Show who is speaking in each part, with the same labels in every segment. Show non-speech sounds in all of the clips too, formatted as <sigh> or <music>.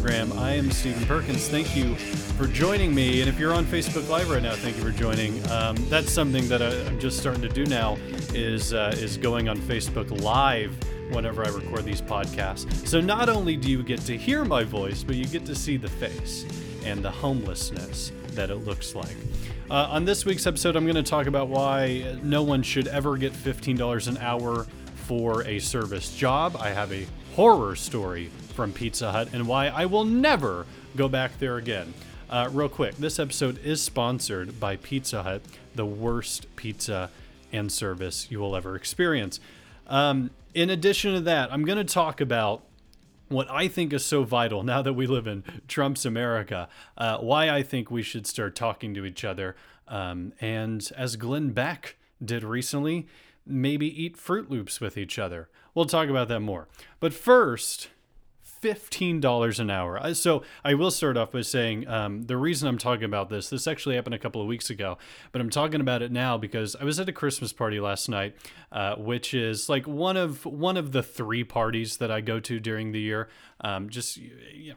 Speaker 1: program. I am Stephen Perkins. Thank you for joining me. And if you're on Facebook Live right now, thank you for joining. Um, that's something that I, am just starting to do now is uh, is going on Facebook Live whenever I record these podcasts. So not only do you get to hear my voice, but you get to see the face and the homelessness that it looks like. Uh, on this week's episode, I'm going to talk about why no one should ever get $15 an hour for a service job. I have a horror story from Pizza Hut and why I will never go back there again. Uh, real quick, this episode is sponsored by Pizza Hut, the worst pizza and service you will ever experience. Um, in addition to that, I'm going to talk about what I think is so vital <laughs> now that we live in Trump's America, uh, why I think we should start talking to each other. Um, and as Glenn Beck did recently, maybe eat Froot Loops with each other. We'll talk about that more. But first, $15 an hour. So I will start off by saying um, the reason I'm talking about this, this actually happened a couple of weeks ago, but I'm talking about it now because I was at a Christmas party last night, uh, which is like one of one of the three parties that I go to during the year. Um, just you know,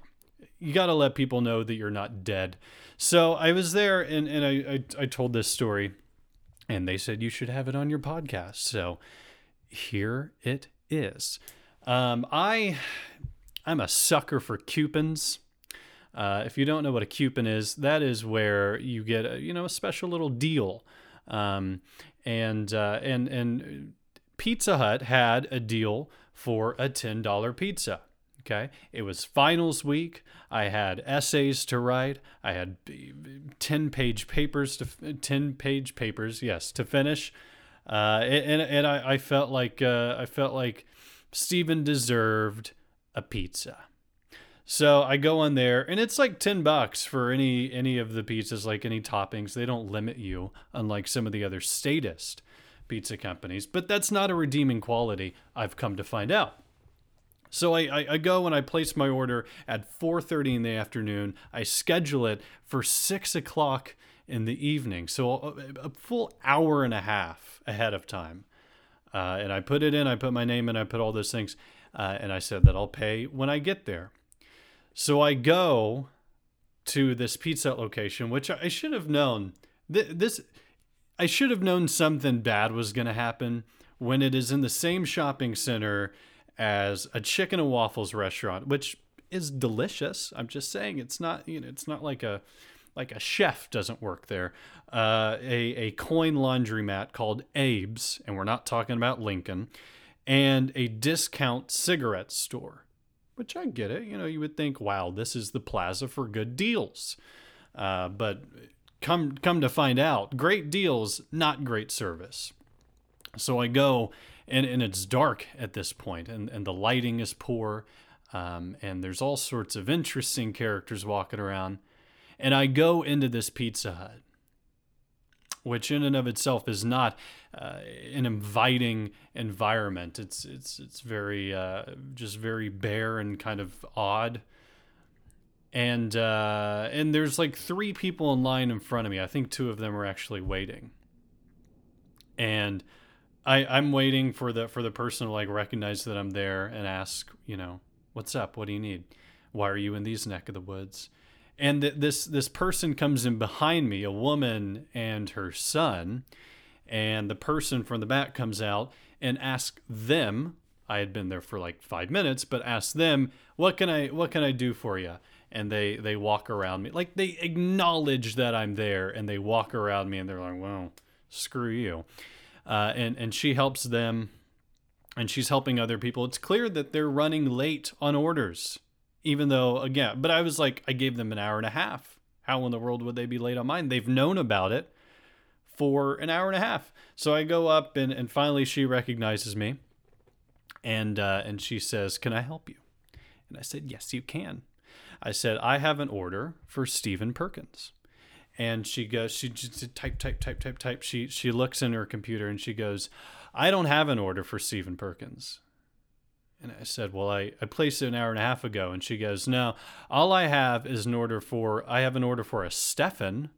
Speaker 1: you got to let people know that you're not dead. So I was there and, and I, I, I told this story and they said you should have it on your podcast. So here it is. Um, I I'm a sucker for coupons. Uh, if you don't know what a coupon is, that is where you get a, you know a special little deal. Um, and uh, and and Pizza Hut had a deal for a ten dollar pizza. Okay, it was finals week. I had essays to write. I had ten page papers to ten page papers. Yes, to finish. Uh, and and I, I felt like uh, I felt like Stephen deserved a pizza. So I go on there and it's like 10 bucks for any any of the pizzas like any toppings. They don't limit you unlike some of the other statist pizza companies, but that's not a redeeming quality I've come to find out. So I, I, I, go and I place my order at 4:30 in the afternoon. I schedule it for six o'clock in the evening, so a, a full hour and a half ahead of time. Uh, and I put it in. I put my name in. I put all those things, uh, and I said that I'll pay when I get there. So I go to this pizza location, which I should have known. This I should have known something bad was going to happen when it is in the same shopping center as a chicken and waffles restaurant, which is delicious. I'm just saying it's not you know it's not like a like a chef doesn't work there. Uh, a a coin laundromat called Abe's, and we're not talking about Lincoln and a discount cigarette store. Which I get it. You know, you would think, wow, this is the plaza for good deals. Uh, but come come to find out, great deals, not great service. So I go, and, and it's dark at this point, and, and the lighting is poor, um, and there's all sorts of interesting characters walking around. And I go into this Pizza Hut, which in and of itself is not uh, an inviting environment. It's it's it's very uh, just very bare and kind of odd. And uh, and there's like three people in line in front of me. I think two of them are actually waiting. And I I'm waiting for the for the person to like recognize that I'm there and ask, you know, what's up? What do you need? Why are you in these neck of the woods? And th- this this person comes in behind me, a woman and her son, and the person from the back comes out and asks them. I had been there for like five minutes, but ask them, "What can I what can I do for you?" And they they walk around me like they acknowledge that I'm there, and they walk around me, and they're like, "Well, screw you," uh, and and she helps them, and she's helping other people. It's clear that they're running late on orders even though again but i was like i gave them an hour and a half. How in the world would they be late on mine? They've known about it for an hour and a half. So i go up and, and finally she recognizes me and uh, and she says can i help you? And i said yes you can. I said i have an order for stephen perkins. And she goes she just type type type type type. She she looks in her computer and she goes i don't have an order for stephen perkins and I said, Well, I, I placed it an hour and a half ago. And she goes, No, all I have is an order for, I have an order for a Stefan.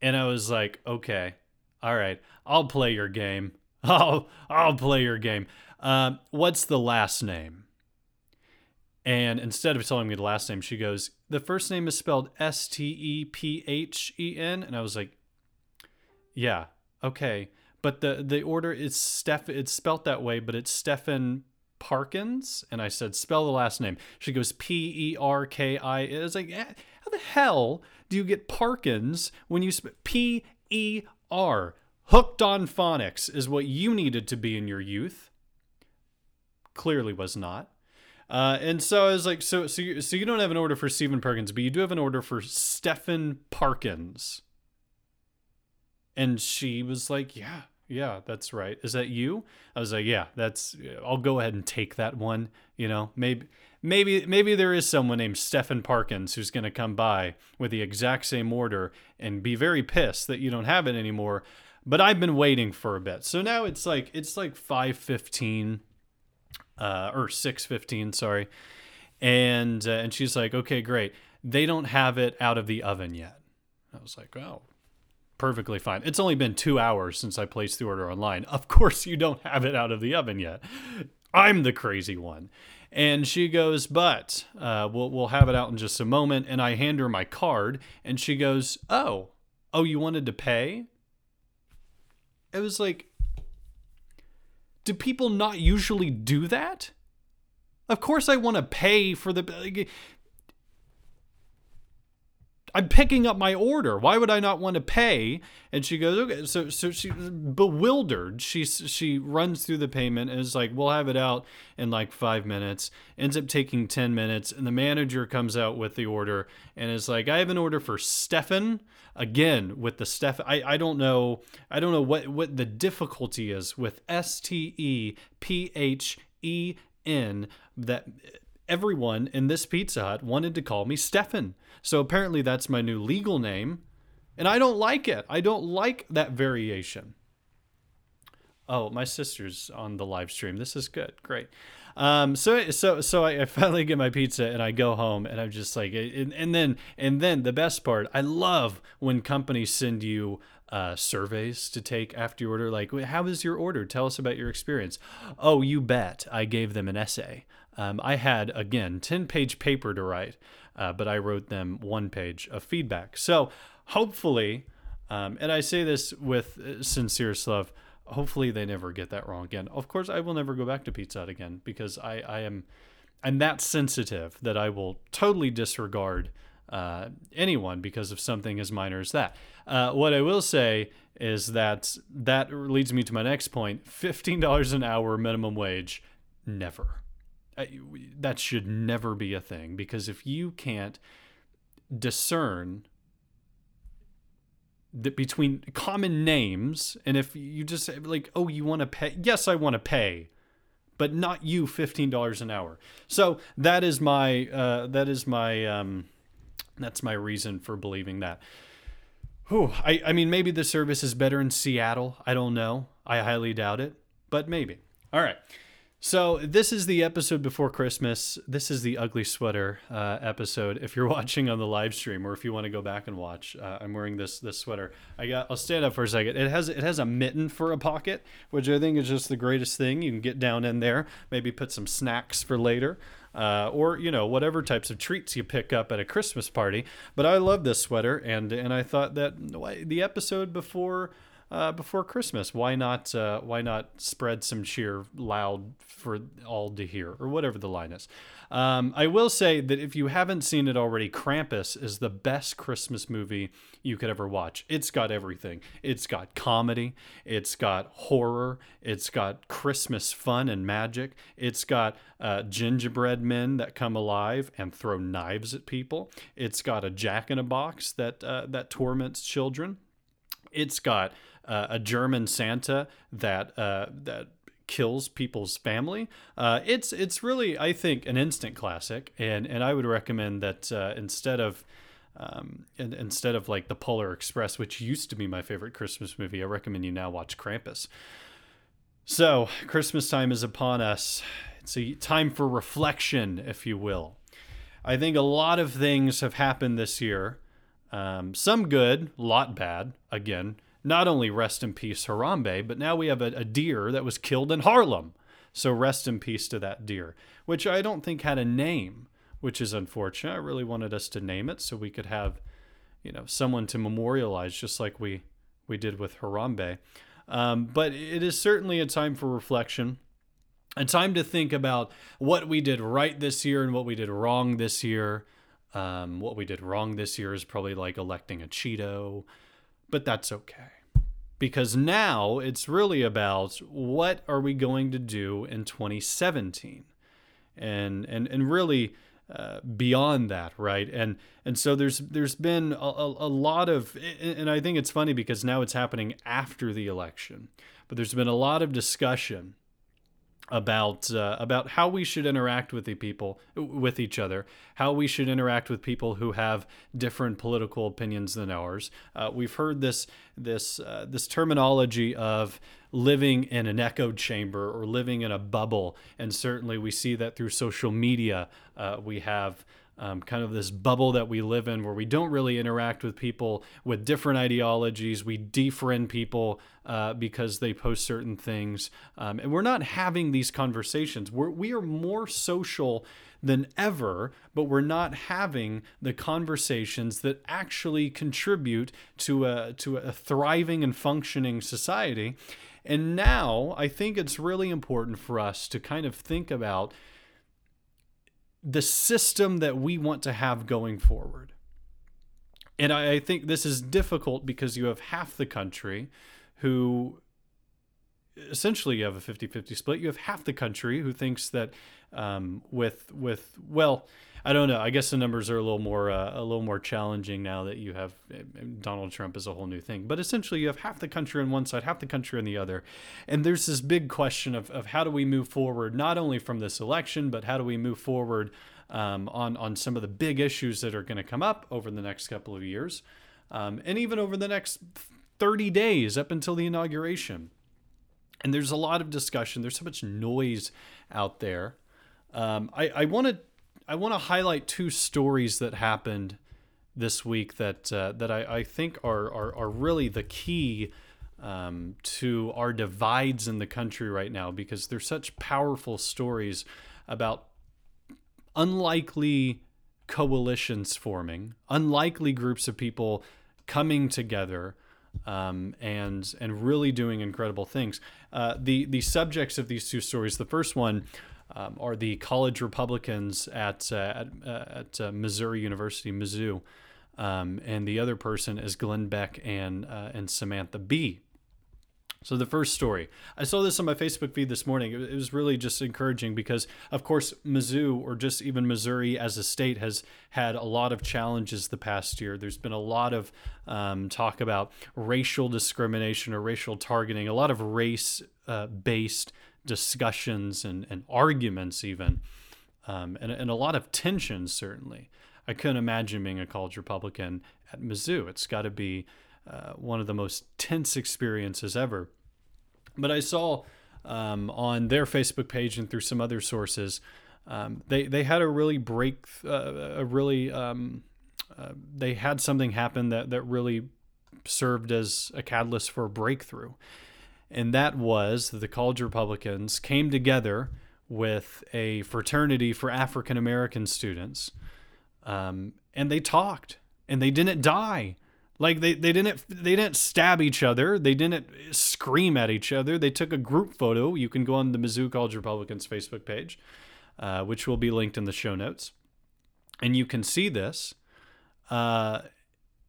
Speaker 1: And I was like, Okay, all right, I'll play your game. <laughs> I'll, I'll play your game. Um, what's the last name? And instead of telling me the last name, she goes, The first name is spelled S T E P H E N. And I was like, Yeah, okay. But the, the order is Steph, it's spelt that way, but it's Stefan Parkins. And I said, Spell the last name. She goes, P E R K I. It was like, eh, How the hell do you get Parkins when you sp- P E R? Hooked on phonics is what you needed to be in your youth. Clearly was not. Uh, and so I was like, so so you, so you don't have an order for Stephen Perkins, but you do have an order for Stephen Parkins. And she was like, yeah, yeah, that's right. Is that you? I was like, yeah, that's. I'll go ahead and take that one. You know, maybe maybe maybe there is someone named Stephen Parkins who's going to come by with the exact same order and be very pissed that you don't have it anymore. But I've been waiting for a bit, so now it's like it's like five fifteen uh, or 615 sorry and uh, and she's like okay great they don't have it out of the oven yet i was like oh perfectly fine. It's only been two hours since i placed the order online. Of course you don't have it out of the oven yet. I'm the crazy one. And she goes but uh, we'll, we'll have it out in just a moment. And i hand her my card and she goes oh oh you wanted to pay? It was like do people not usually do that? Of course, I want to pay for the. I'm picking up my order. Why would I not want to pay? And she goes, okay. So, so she's bewildered. She she runs through the payment and is like, we'll have it out in like five minutes. Ends up taking ten minutes, and the manager comes out with the order and is like, I have an order for Stefan. Again, with the Steph, I, I don't know, I don't know what what the difficulty is with S T E P H E N that everyone in this Pizza Hut wanted to call me Stefan. So apparently that's my new legal name. And I don't like it. I don't like that variation. Oh, my sister's on the live stream. This is good. Great. Um, so so so I, finally get my pizza and I go home and I'm just like and, and then and then the best part I love when companies send you uh, surveys to take after your order like how was your order tell us about your experience oh you bet I gave them an essay um, I had again 10 page paper to write uh, but I wrote them one page of feedback. So hopefully, um, and I say this with uh, sincere love, hopefully they never get that wrong again. Of course, I will never go back to Pizza Hut again because I, I am I'm that sensitive that I will totally disregard uh, anyone because of something as minor as that. Uh, what I will say is that that leads me to my next point: point: $15 an hour minimum wage, never that should never be a thing because if you can't discern that between common names and if you just say like oh you want to pay? Yes i want to pay but not you $15 an hour. So that is my uh, that is my um, that's my reason for believing that. Whew, I, I mean maybe the service is better in seattle. I don't know. I highly doubt it but maybe. All right so this is the episode before Christmas. This is the ugly sweater uh, episode. If you're <laughs> watching on the live stream, or if you want to go back and watch, uh, I'm wearing this this sweater. I got. I'll stand up for a second. It has it has a mitten for a pocket, which I think is just the greatest thing. You can get down in there, maybe put some snacks for later. Uh, or you know whatever types of treats you pick up at a Christmas party. But I love this sweater, and and I thought that the episode before uh, before Christmas. Why not? Uh, why not spread some cheer loud for all to hear, or whatever the line is. Um, I will say that if you haven't seen it already, Krampus is the best Christmas movie you could ever watch. It's got everything. It's got comedy. It's got horror. It's got Christmas fun and magic. It's got uh, gingerbread men that come alive and throw knives at people. It's got a Jack in a Box that uh, that torments children. It's got uh, a German Santa that uh, that kills people's family. Uh, it's it's really I think an instant classic, and and I would recommend that uh, instead of um, and, instead of like the Polar Express, which used to be my favorite Christmas movie, I recommend you now watch Krampus. So Christmas time is upon us. It's a time for reflection, if you will. I think a lot of things have happened this year. Um, some good, a lot bad. Again, not only rest in peace Harambe, but now we have a, a deer that was killed in Harlem. So rest in peace to that deer, which I don't think had a name, which is unfortunate. I really wanted us to name it so we could have, you know, someone to memorialize, just like we we did with Harambe. Um, but it is certainly a time for reflection, a time to think about what we did right this year and what we did wrong this year. Um, what we did wrong this year is probably like electing a Cheeto, but that's okay. Because now it's really about what are we going to do in 2017? And, and, and really, uh, beyond that, right? And and so there's there's been a, a, a, lot of, and I think it's funny because now it's happening after the election, but there's been a lot of discussion about uh, about how we should interact with the people with each other, how we should interact with people who have different political opinions than ours. Uh, we've heard this this uh, this terminology of living in an echo chamber or living in a bubble, and certainly we see that through social media. Uh, we have um, kind of this bubble that we live in where we don't really interact with people with different ideologies. We defriend people uh, because they post certain things. Um, and we're not having these conversations. We're, we are more social than ever, but we're not having the conversations that actually contribute to a, to a thriving and functioning society. And now I think it's really important for us to kind of think about the system that we want to have going forward. And I, I, think this is difficult because you have half the country who essentially you have a 50 50 split. You have half the country who thinks that um, with, with, well, I don't know. I guess the numbers are a little more uh, a little more challenging now that you have eh, Donald Trump is a whole new thing. But essentially, you have half the country on one side, half the country on the other, and there's this big question of, of how do we move forward, not only from this election, but how do we move forward um, on on some of the big issues that are going to come up over the next couple of years, um, and even over the next 30 days up until the inauguration. And there's a lot of discussion. There's so much noise out there. Um, I want to I want to highlight two stories that happened this week that uh, that I, I think are, are, are really the key um, to our divides in the country right now because they're such powerful stories about unlikely coalitions forming, unlikely groups of people coming together. Um, and and really doing incredible things. Uh, the the subjects of these two stories. The first one um, are the college Republicans at uh, at, uh, at uh, Missouri University, Mizzou, um, and the other person is Glenn Beck and uh, and Samantha Bee. So the first story, I saw this on my Facebook feed this morning. It was really just encouraging because, of course, Mizzou or just even Missouri as a state has had a lot of challenges the past year. There's been a lot of um, talk about racial discrimination or racial targeting, a lot of race-based discussions and, and arguments, even, um, and, and a lot of tension, certainly. I couldn't imagine being a college Republican at Mizzou. It's got to be uh, one of the most tense experiences ever. But I saw um, on their Facebook page and through some other sources, um, they they had a really break, uh, a really um, uh, they had something happen that that really served as a catalyst for a breakthrough and that was the college Republicans came together with a fraternity for African American students, um, and they talked, and they didn't die. Like they, they didn't they didn't stab each other. They didn't scream at each other. They took a group photo. You can go on the Mizzou College Republicans Facebook page, uh, which will be linked in the show notes, and you can see this. Uh,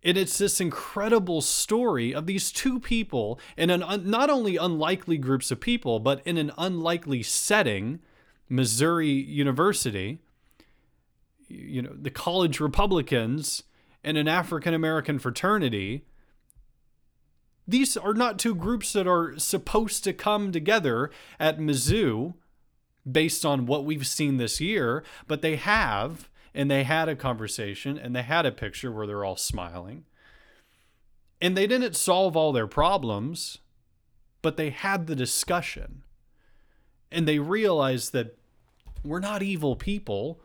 Speaker 1: and it's this incredible story of these two people in an un- not only unlikely groups of people, but in an unlikely setting, Missouri University, you know, the college Republicans and an African American fraternity. These are not two groups that are supposed to come together at Mizzou based on what we've seen this year, but they have and they had a conversation and they had a picture where they're all smiling. And they didn't solve all their problems, but they had the discussion. And they realized that we're not evil people.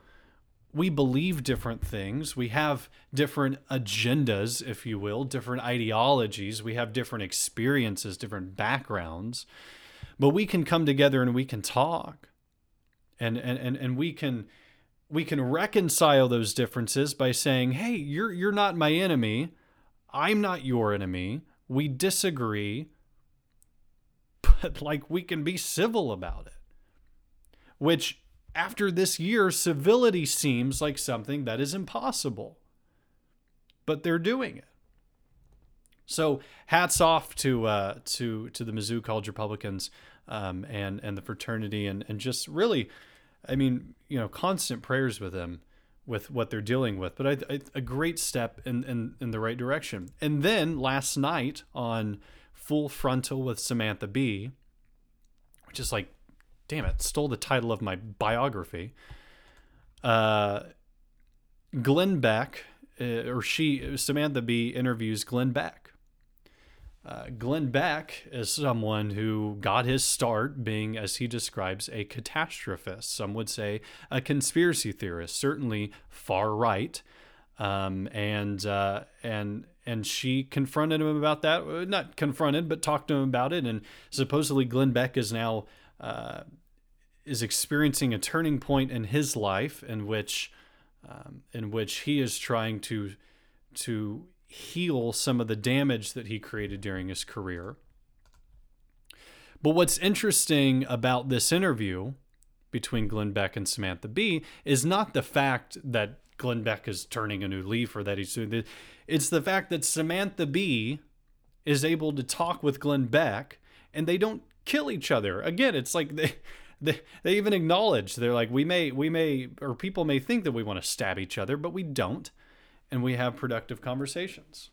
Speaker 1: We believe different things. We have different agendas, if you will, different ideologies. We have different experiences, different backgrounds. but we can come together and we can talk and and and, and we can we can reconcile those differences by saying hey you're you're not my enemy. I'm not your enemy. We disagree <laughs> but like we can be civil about it. Which after this year civility seems like something that is impossible. But they're doing it. So hats off to uh, to to the Mizzou College Republicans um, and and the fraternity and and just really, I mean, you know, constant prayers with them with what they're dealing with. But I, I, a great step in, in in the right direction. And then last night on Full Frontal with Samantha Bee, which is like, damn it, stole the title of my biography. Uh, Glenn Beck, uh, or she, Samantha Bee interviews Glenn Beck uh, Glenn Beck is someone who got his start being, as he describes, a catastrophist. Some would say a conspiracy theorist, certainly far right. Um, and uh, and and she confronted him about that. Uh, not confronted, but talked to him about it. And supposedly, Glenn Beck is now uh, is experiencing a turning point in his life, in which um, in which he is trying to to heal some of the damage that he created during his career. But what's interesting about this interview between Glenn Beck and Samantha Bee is not the fact that Glenn Beck is turning a new leaf or that he's doing this. It's the fact that Samantha Bee is able to talk with Glenn Beck and they don't kill each other. Again, it's like they <laughs> they, they even acknowledge they're like we may we may or people may think that we want to stab each other, but we don't and we have productive conversations.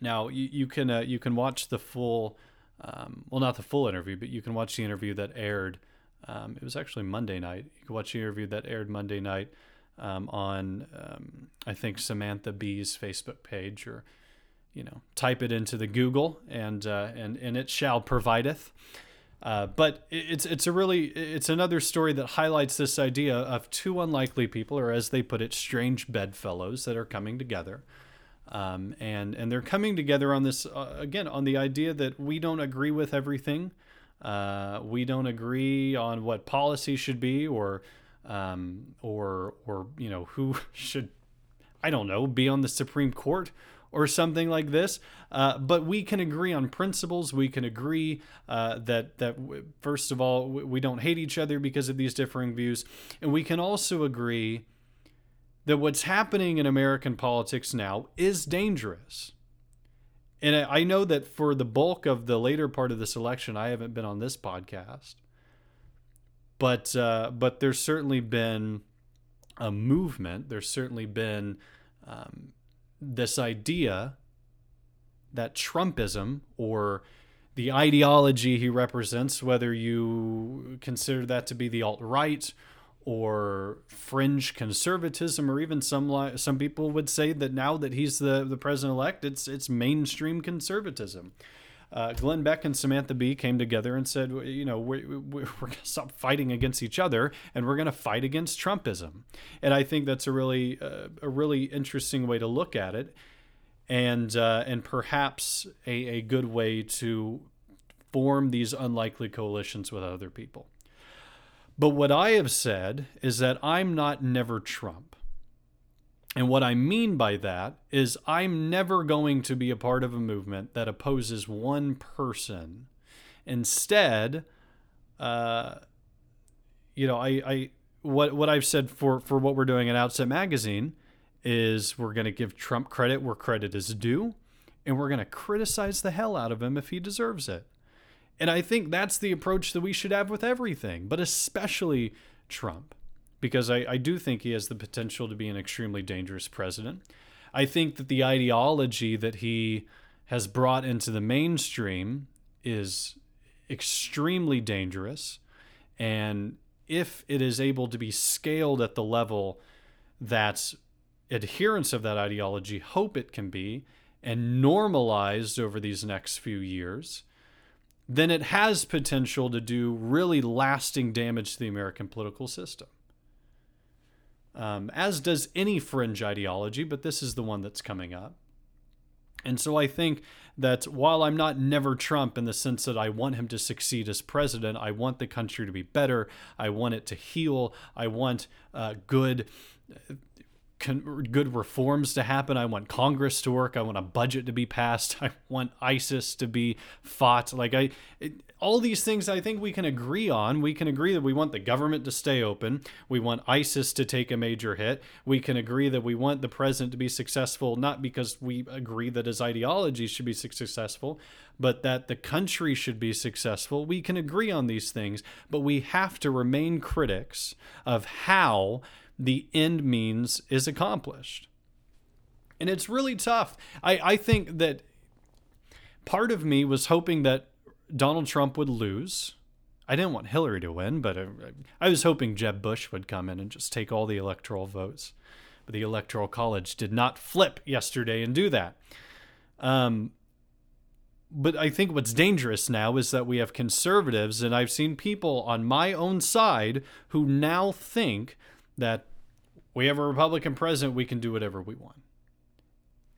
Speaker 1: Now you, you can uh, you can watch the full, um, well not the full interview, but you can watch the interview that aired. Um, it was actually Monday night. You can watch the interview that aired Monday night um, on um, I think Samantha Bee's Facebook page, or you know type it into the Google and uh, and and it shall provideth. Uh, but it's it's a really it's another story that highlights this idea of two unlikely people, or as they put it, strange bedfellows that are coming together, um, and and they're coming together on this uh, again on the idea that we don't agree with everything, uh, we don't agree on what policy should be, or um, or or you know who <laughs> should I don't know be on the Supreme Court or something like this. Uh, but we can agree on principles. We can agree uh, that that first of all we don't hate each other because of these differing views, and we can also agree that what's happening in American politics now is dangerous. And I know that for the bulk of the later part of this election, I haven't been on this podcast, but uh, but there's certainly been a movement. There's certainly been um, this idea that Trumpism or the ideology he represents, whether you consider that to be the alt right or fringe conservatism, or even some some people would say that now that he's the the president elect, it's it's mainstream conservatism uh, Glenn Beck and Samantha Bee came together and said, you know, <laughs> we're, we're, going to stop fighting against each other and we're going to fight against Trumpism. And I think that's a really uh, a really interesting way to look at it, and uh, and perhaps a, a good way to form these unlikely coalitions with other people. But what I have said is that I'm not never Trump. And what I mean by that is, I'm never going to be a part of a movement that opposes one person. Instead, uh, you know, I, I what what I've said for for what we're doing at Outset Magazine is we're going to give Trump credit where credit is due, and we're going to criticize the hell out of him if he deserves it. And I think that's the approach that we should have with everything, but especially Trump because I, I do think he has the potential to be an extremely dangerous president. I think that the ideology that he has brought into the mainstream is extremely dangerous. And if it is able to be scaled at the level that adherents of that ideology hope it can be and normalized over these next few years, then it has potential to do really lasting damage to the American political system um, as does any fringe ideology, but this is the one that's coming up. And so I think that while I'm not never Trump in the sense that I want him to succeed as president, I want the country to be better. I want it to heal. I want uh, good con- good reforms to happen. I want Congress to work. I want a budget to be passed. <laughs> I want ISIS to be fought. Like I, it, all these things I think we can agree on. We can agree that we want the government to stay open. We want ISIS to take a major hit. We can agree that we want the president to be successful, not because we agree that his ideology should be successful, but that the country should be successful. We can agree on these things, but we have to remain critics of how the end means is accomplished. And it's really tough. I, I think that part of me was hoping that Donald Trump would lose. I didn't want Hillary to win, but I, I was hoping Jeb Bush would come in and just take all the electoral votes. But the Electoral College did not flip yesterday and do that. Um, but I think what's dangerous now is that we have conservatives, and I've seen people on my own side who now think that we have a Republican president, we can do whatever we want.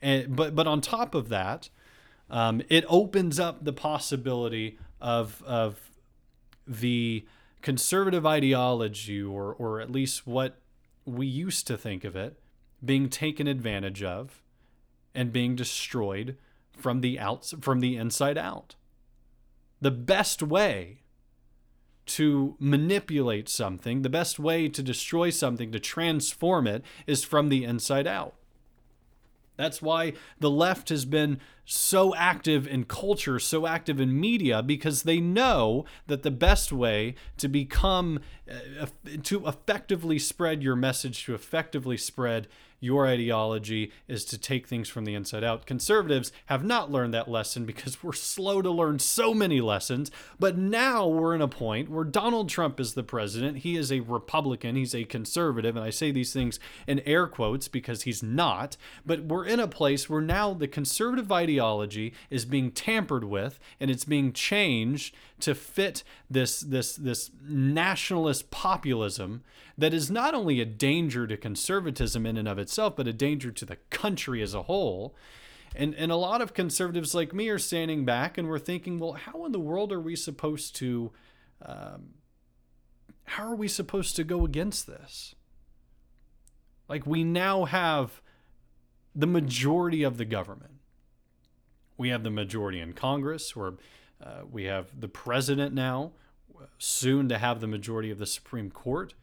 Speaker 1: And but but on top of that, um, it opens up the possibility of of the conservative ideology, or or at least what we used to think of it, being taken advantage of and being destroyed from the outs from the inside out. The best way to manipulate something, the best way to destroy something, to transform it, is from the inside out. That's why the left has been so active in culture, so active in media, because they know that the best way to become, uh, to effectively spread your message, to effectively spread your ideology is to take things from the inside out. Conservatives have not learned that lesson because we're slow to learn so many lessons. But now we're in a point where Donald Trump is the president. He is a Republican, he's a conservative. And I say these things in air quotes because he's not. But we're in a place where now the conservative ideology is being tampered with and it's being changed to fit this, this, this nationalist populism that is not only a danger to conservatism in and of itself, but a danger to the country as a whole. And, and a lot of conservatives like me are standing back and we're thinking, well, how in the world are we supposed to, um, how are we supposed to go against this? Like we now have the majority of the government. We have the majority in Congress, where uh, we have the president now, soon to have the majority of the Supreme Court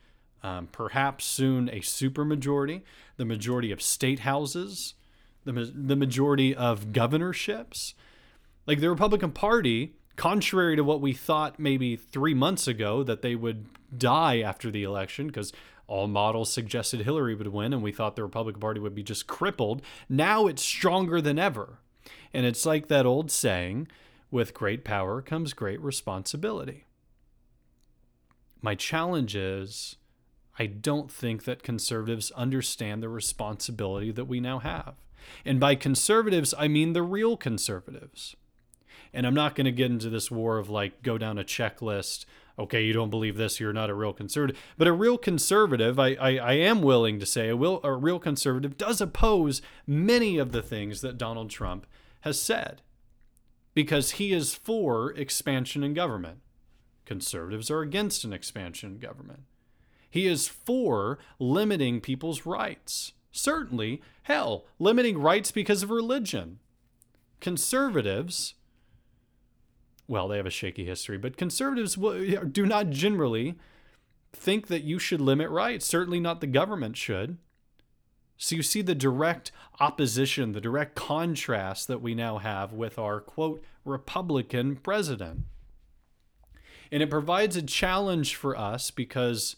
Speaker 1: um, perhaps soon a supermajority, the majority of state houses, the, the majority of governorships. Like the Republican Party, contrary to what we thought maybe three months ago that they would die after the election, because all models suggested Hillary would win, and we thought the Republican Party would be just crippled. Now it's stronger than ever. And it's like that old saying with great power comes great responsibility. My challenge is I don't think that conservatives understand the responsibility that we now have. And by conservatives, I mean the real conservatives. And I'm not going to get into this war of like go down a checklist. Okay, you don't believe this, you're not a real conservative. But a real conservative, I, I, I am willing to say, a, will, a real conservative does oppose many of the things that Donald Trump has said because he is for expansion in government. Conservatives are against an expansion in government. He is for limiting people's rights. Certainly, hell, limiting rights because of religion. Conservatives, well, they have a shaky history, but conservatives do not generally think that you should limit rights. Certainly not the government should. So you see the direct opposition, the direct contrast that we now have with our quote Republican president. And it provides a challenge for us because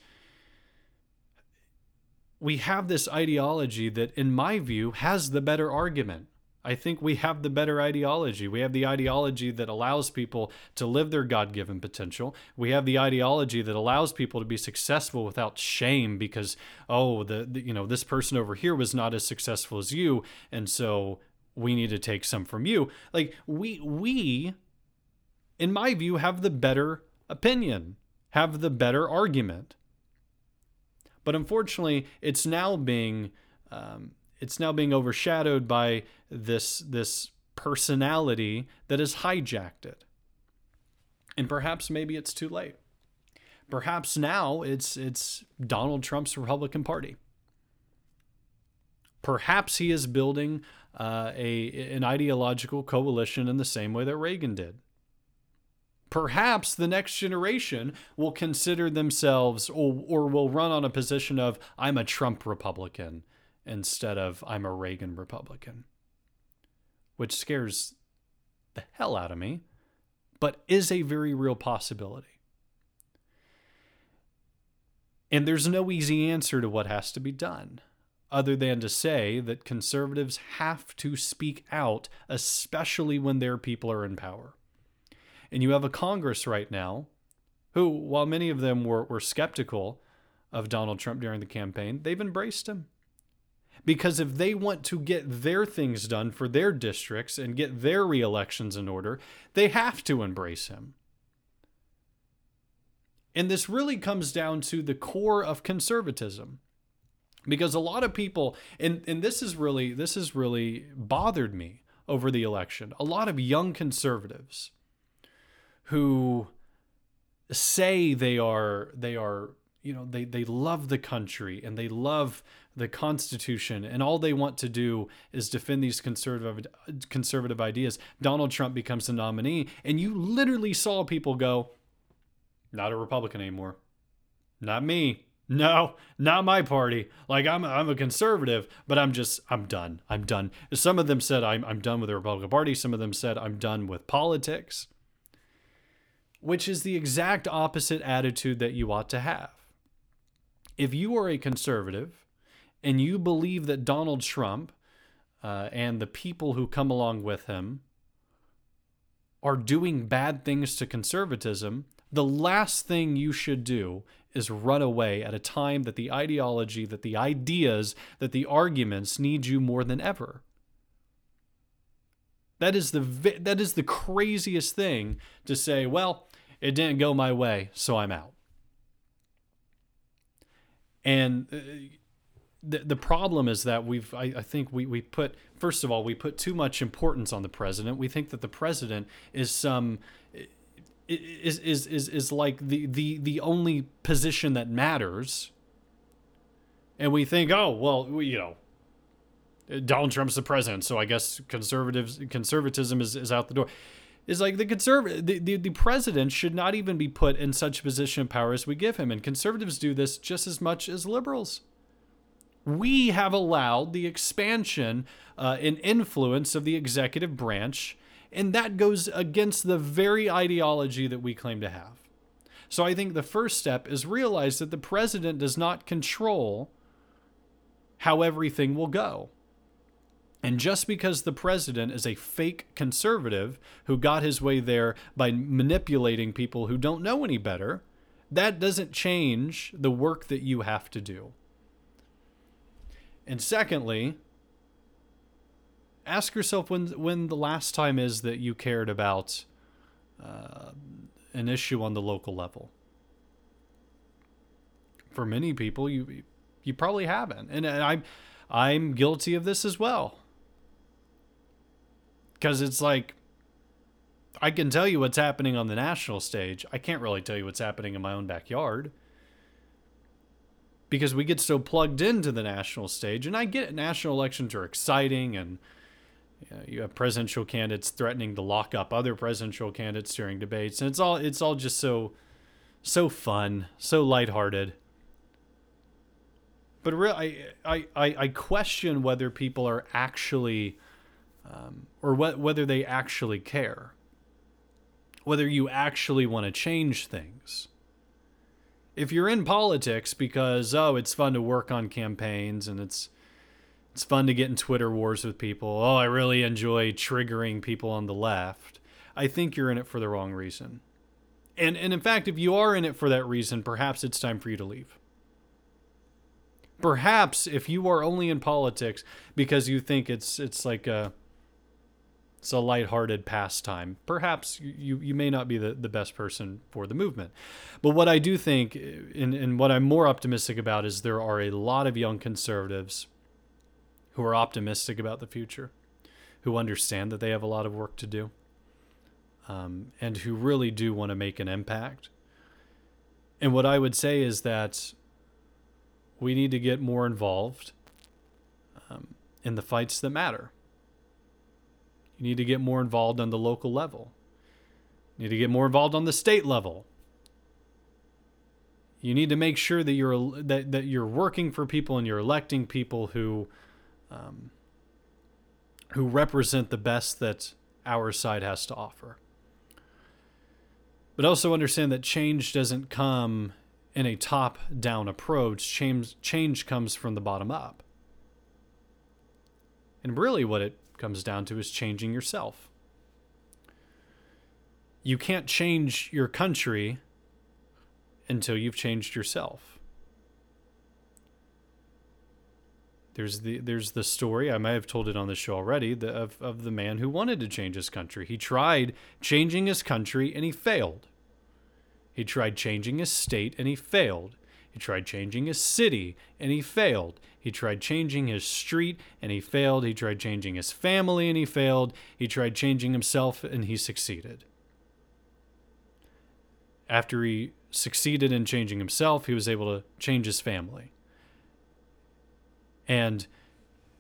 Speaker 1: we have this ideology that, in my view, has the better argument. I think we have the better ideology. We have the ideology that allows people to live their God given potential. We have the ideology that allows people to be successful without shame because, oh, the, the, you know, this person over here was not as successful as you. And so we need to take some from you. Like we, we, in my view, have the better opinion, have the better argument. But unfortunately, it's now being um, it's now being overshadowed by this this personality that has hijacked it. And perhaps maybe it's too late. Perhaps now it's it's Donald Trump's Republican Party. Perhaps he is building uh, a an ideological coalition in the same way that Reagan did. Perhaps the next generation will consider themselves or, or will run on a position of I'm a Trump Republican instead of I'm a Reagan Republican, which scares the hell out of me, but is a very real possibility. And there's no easy answer to what has to be done other than to say that conservatives have to speak out, especially when their people are in power. And you have a Congress right now who, while many of them were, were skeptical of Donald Trump during the campaign, they've embraced him. Because if they want to get their things done for their districts and get their re-elections in order, they have to embrace him. And this really comes down to the core of conservatism. Because a lot of people and, and this is really this has really bothered me over the election. A lot of young conservatives who say they are they are you know they they love the country and they love the constitution and all they want to do is defend these conservative conservative ideas. Donald trump becomes the nominee and you literally saw people go not a republican anymore. Not me. No not my party. Like i'm i'm a conservative but i'm just i'm done. I'm done. Some of them said i'm, I'm done with the republican party. Some of them said i'm done with politics which is the exact opposite attitude that you ought to have. If you are a conservative and you believe that Donald Trump uh, and the people who come along with him are doing bad things to conservatism, the last thing you should do is run away at a time that the ideology, that the ideas, that the arguments need you more than ever. That is the that is the craziest thing to say, well, it didn't go my way, so I'm out. And uh, the, the problem is that we've, I, I think we, we put, first of all, we put too much importance on the president. We think that the president is some, is, is, is, is like the, the, the only position that matters. And we think, oh, well, you know, Donald Trump's the president, so I guess conservatives conservatism is, is out the door is like the conservative the, the, the president should not even be put in such position of power as we give him and conservatives do this just as much as liberals we have allowed the expansion uh, and influence of the executive branch and that goes against the very ideology that we claim to have so i think the first step is realize that the president does not control how everything will go and just because the president is a fake conservative who got his way there by manipulating people who don't know any better, that doesn't change the work that you have to do. And secondly, ask yourself when when the last time is that you cared about uh, an issue on the local level. For many people, you you probably haven't, and I'm I'm guilty of this as well because it's like I can tell you what's happening on the national stage. I can't really tell you what's happening in my own backyard because we get so plugged into the national stage. And I get it, national elections are exciting, and you, know, you have presidential candidates threatening to lock up other presidential candidates during debates, and it's all it's all just so so fun, so lighthearted. But really, I, I, I question whether people are actually um, or wh- whether they actually care, whether you actually want to change things. If you're in politics because oh, it's fun to work on campaigns and it's it's fun to get in Twitter wars with people. Oh, I really enjoy triggering people on the left. I think you're in it for the wrong reason. And and in fact, if you are in it for that reason, perhaps it's time for you to leave. Perhaps if you are only in politics because you think it's it's like a it's a lighthearted pastime. Perhaps you, you may not be the, the best person for the movement. But what I do think, and, and what I'm more optimistic about, is there are a lot of young conservatives who are optimistic about the future, who understand that they have a lot of work to do, um, and who really do want to make an impact. And what I would say is that we need to get more involved um, in the fights that matter. You need to get more involved on the local level. You need to get more involved on the state level. You need to make sure that you're that, that you're working for people and you're electing people who um, who represent the best that our side has to offer. But also understand that change doesn't come in a top down approach. Change change comes from the bottom up. And really what it comes down to is changing yourself. You can't change your country until you've changed yourself. There's the there's the story I may have told it on the show already the, of of the man who wanted to change his country. He tried changing his country and he failed. He tried changing his state and he failed. He tried changing his city and he failed. He tried changing his street and he failed. He tried changing his family and he failed. He tried changing himself and he succeeded. After he succeeded in changing himself, he was able to change his family. And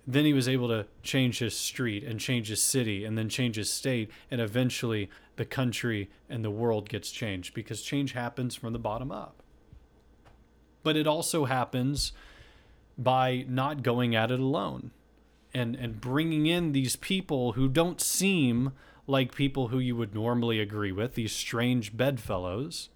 Speaker 1: then he was able to change his street and change his city and then change his state. And eventually, the country and the world gets changed because change happens from the bottom up. But it also happens by not going at it alone and, and bringing in these people who don't seem like people who you would normally agree with, these strange bedfellows,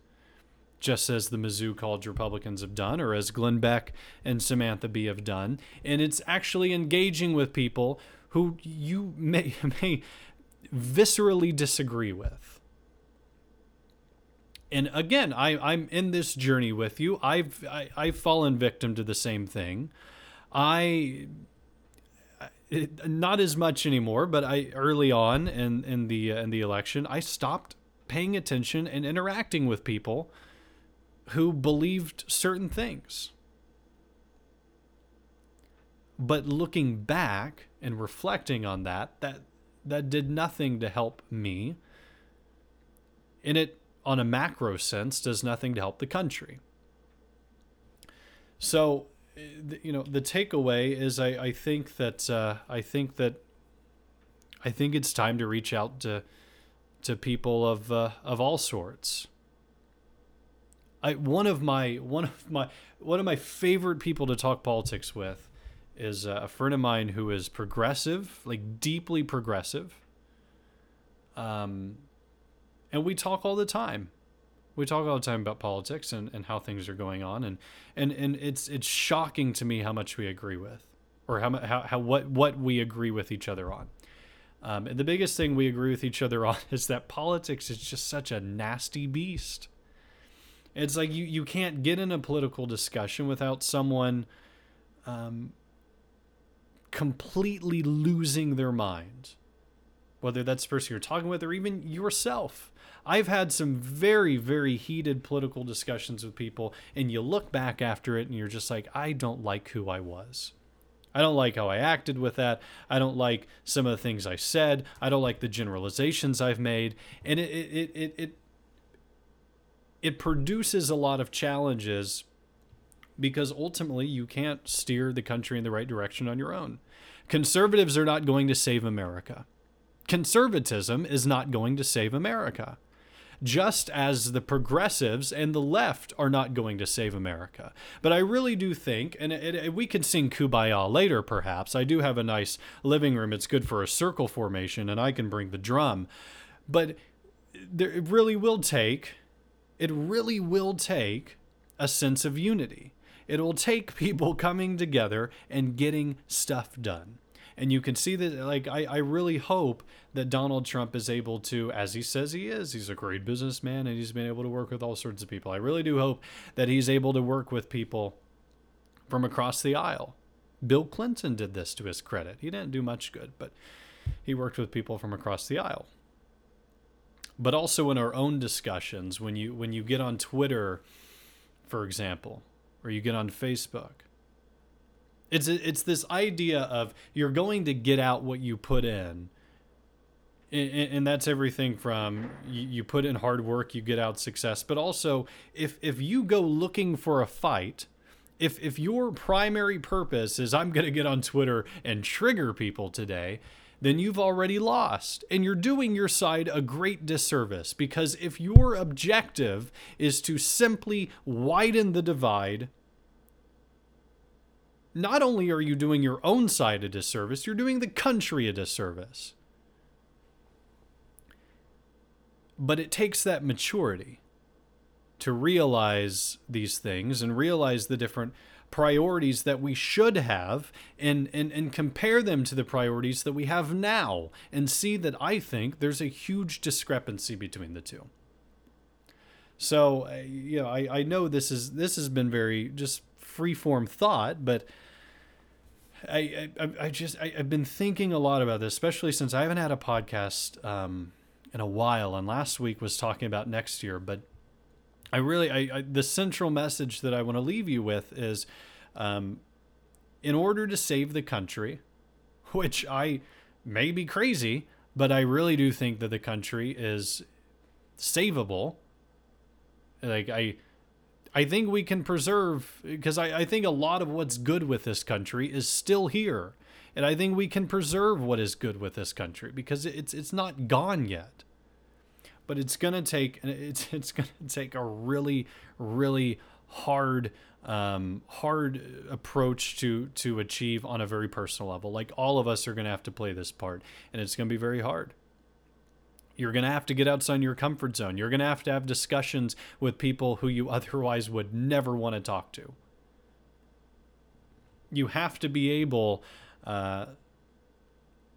Speaker 1: just as the Mizzou College Republicans have done, or as Glenn Beck and Samantha Bee have done. And it's actually engaging with people who you may, <laughs> may viscerally disagree with. And again, I, I'm in this journey with you. I've I, I've fallen victim to the same thing. I it, not as much anymore, but I early on in in the uh, in the election, I stopped paying attention and interacting with people who believed certain things. But looking back and reflecting on that, that that did nothing to help me. And it on a macro sense does nothing to help the country. So you know the takeaway is I, I think that uh, I think that I think it's time to reach out to to people of uh, of all sorts. I one of my one of my one of my favorite people to talk politics with is uh, a friend of mine who is progressive, like deeply progressive. Um, and we talk all the time. We talk all the time about politics and, and how things are going on. And, and and it's it's shocking to me how much we agree with or how how, how what what we agree with each other on. Um, and the biggest thing we agree with each other <laughs> on is that politics is just such a nasty beast. It's like you you can't get in a political discussion without someone um, completely losing their mind. Whether that's the person you're talking with or even yourself I've had some very, very heated political discussions with people, and you look back after it and you're just like, I don't like who I was. I don't like how I acted with that. I don't like some of the things I said. I don't like the generalizations I've made. And it it it it, it produces a lot of challenges because ultimately you can't steer the country in the right direction on your own. Conservatives are not going to save America. Conservatism is not going to save America just as the progressives and the left are not going to save America. But I really do think, and it, it, we can sing Kumbaya later perhaps. I do have a nice living room. It's good for a circle formation, and I can bring the drum. But there, it really will take, it really will take a sense of unity. It will take <laughs> people coming together and getting stuff done. And you can see that, like, I, I really hope that Donald Trump is able to, as he says he is, he's a great businessman and he's been able to work with all sorts of people. I really do hope that he's able to work with people from across the aisle. Bill Clinton did this to his credit. He didn't do much good, but he worked with people from across the aisle. But also in our own discussions, when you when you get on Twitter, for example, or you get on Facebook, It's it's this idea of you're going to get out what you put in. And, that's everything from you, you put in hard work, you get out success. But also, if if you go looking for a fight, if if your primary purpose is I'm going to get on Twitter and trigger people today, then you've already lost. And you're doing your side a great disservice because if your objective is to simply widen the divide, not only are you doing your own side a disservice, you're doing the country a disservice. But it takes that maturity to realize these things and realize the different priorities that we should have and, and, and compare them to the priorities that we have now and see that I think there's a huge discrepancy between the two. So, uh, you know, I, I know this is this has been very just freeform thought, but I, I, I just I, have been thinking a lot about this, especially since I haven't had a podcast um, in a while. And last week was talking about next year, but I really I, I the central message that I want to leave you with is, um, in order to save the country, which I may be crazy, but I really do think that the country is savable. Like I I think we can preserve because I, I think a lot of what's good with this country is still here. And I think we can preserve what is good with this country because it's it's not gone yet. But it's gonna take it's <laughs> it's gonna take a really really hard um, hard approach to to achieve on a very personal level. Like all of us are gonna have to play this part, and it's gonna be very hard. You're going to have to get outside your comfort zone. You're going to have to have discussions with people who you <laughs> otherwise would never want to talk to. You have to be able uh,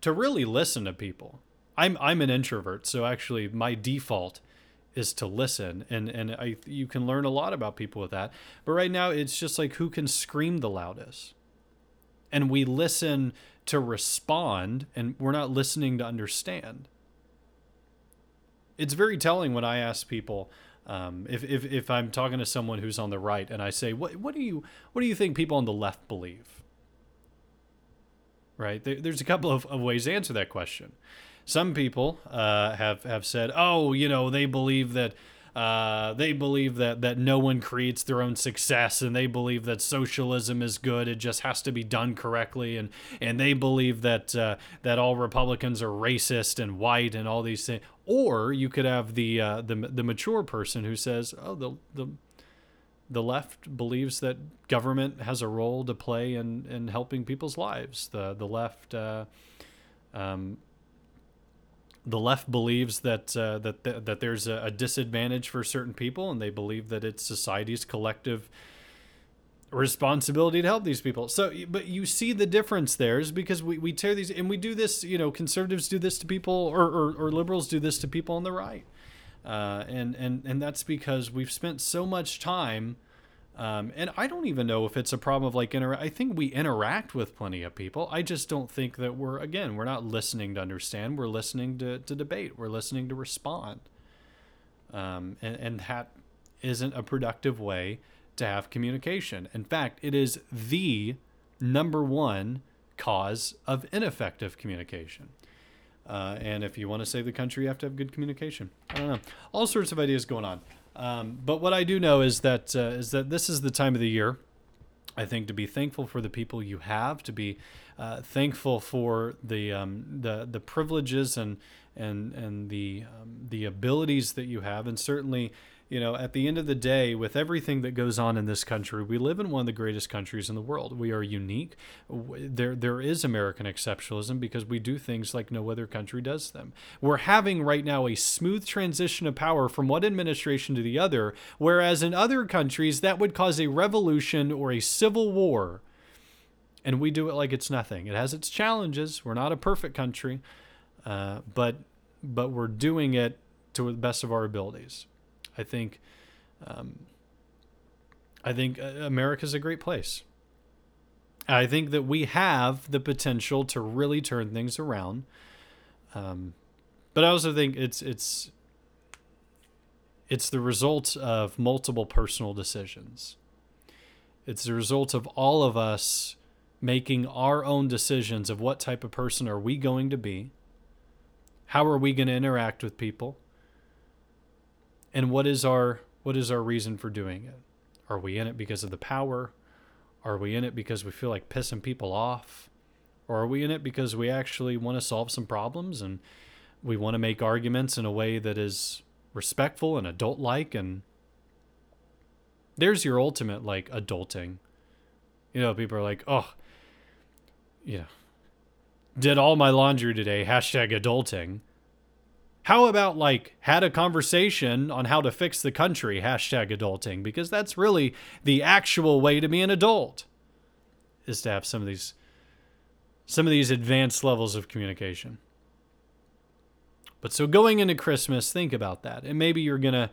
Speaker 1: to really listen to people. I'm I'm an introvert, so actually my default is to listen, and and I you can learn a lot about people with that. But right now, it's just like who can scream the loudest, and we listen to respond, and we're not listening to understand it's very telling when I ask people um, if, if if I'm talking to someone who's on the right and I say what what do you what do you think people on the left believe? Right there, there's a couple of, of, ways to answer that question. Some people uh, have have said, oh, you know, they believe that uh, they believe that that no one creates their own success, and they believe that socialism is good. It just has to be done correctly, and and they believe that uh, that all Republicans are racist and white and all these things. Or you could have the uh, the the mature person who says, oh, the the the left believes that government has a role to play in, in helping people's lives. The the left uh, um, the left believes that uh, that th- that there's a, a, disadvantage for certain people, and they believe that it's society's collective responsibility to help these people. So, but you see the difference there is because we, we tear these, and we do this. You know, conservatives do this to people, or or, or liberals do this to people on the right, uh, and and and that's because we've spent so much time um, and I don't even know if it's a problem of like inter. I think we interact with plenty of people. I just don't think that we're again we're not listening to understand. We're listening to to debate. We're listening to respond. Um, and, and that isn't a productive way to have communication. In fact, it is the number one cause of ineffective communication. Uh, and if you want to save the country, you have to have good communication. I don't know. All sorts of ideas going on. Um, but what I do know is that uh, is that this is the time of the year. I think to be thankful for the people you have, to be uh, thankful for the um, the the privileges and and and the um, the abilities that you have, and certainly you know, at the end of the day, with everything that goes on in this country, we live in one of the greatest countries in the world. We are unique. There, there is American exceptionalism because we do things like no other country does them. We're having right now a smooth transition of power from one administration to the other, whereas in other countries that would cause a revolution or a civil war. And we do it like it's nothing. It has its challenges. We're not a perfect country, uh, but but we're doing it to the best of our abilities. I think, um, I think uh, America's a great place. I think that we have the potential to really turn things around. Um, but I also think it's it's it's the result of multiple personal decisions. It's the result of all of us making our own decisions of what type of person are we going to be, how are we going to interact with people, and what is our what is our reason for doing it? Are we in it because of the power? Are we in it because we feel like pissing people off? Or are we in it because we actually want to solve some problems and we want to make arguments in a way that is respectful and adult like and there's your ultimate like adulting. You know, people are like, oh, you know, did all my laundry today, hashtag adulting. How about like had a conversation on how to fix the country, hashtag adulting? Because that's really the actual way to be an adult, is to have some of these some of these advanced levels of communication. But so going into Christmas, think about that. And maybe you're gonna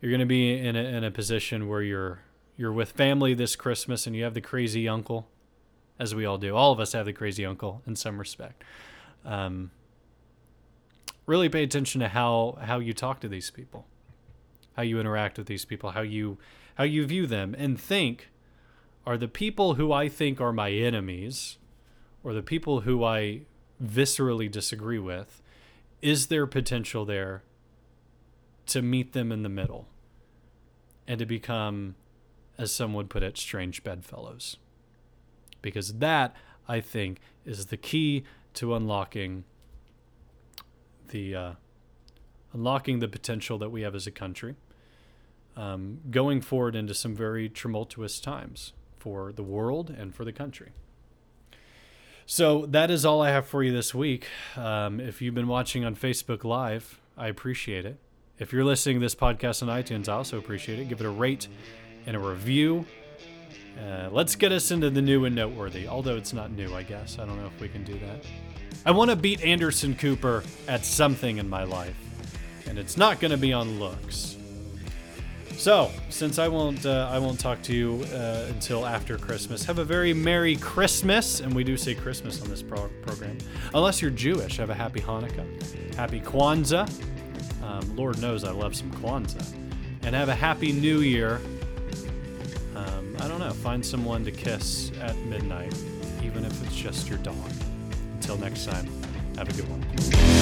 Speaker 1: you're gonna be in a, in a position where you're you're with family this Christmas and you have the crazy uncle, as we all do. All of us have the crazy uncle in some respect. Um, really pay attention to how how you talk to these people, how you interact with these people, how you how you view them, and think: Are the people who I think are my enemies, or the people who I viscerally disagree with, is there potential there to meet them in the middle and to become, as some would put it, strange bedfellows? Because that, I think, is the key to unlocking the uh, unlocking the potential that we have as a country, um, going forward into some very tumultuous times for the world and for the country. So that is all I have for you this week. Um, if you've been watching on Facebook Live, I appreciate it. If you're listening to this podcast on iTunes, I also appreciate it. Give it a rate and a review. Uh, let's get us into the new and noteworthy, although it's not new, I guess. I don't know if we can do that. I want to beat Anderson Cooper at something in my life, and it's not going to be on looks. So, since I won't, uh, I won't talk to you uh, until after Christmas. Have a very merry Christmas, and we do say Christmas on this pro- program. Unless you're Jewish, have a happy Hanukkah, happy Kwanzaa. Um, Lord knows I love some Kwanzaa, and have a happy New Year. Um, I don't know. Find someone to kiss at midnight, even if it's just your dog. Until next time, have a good one.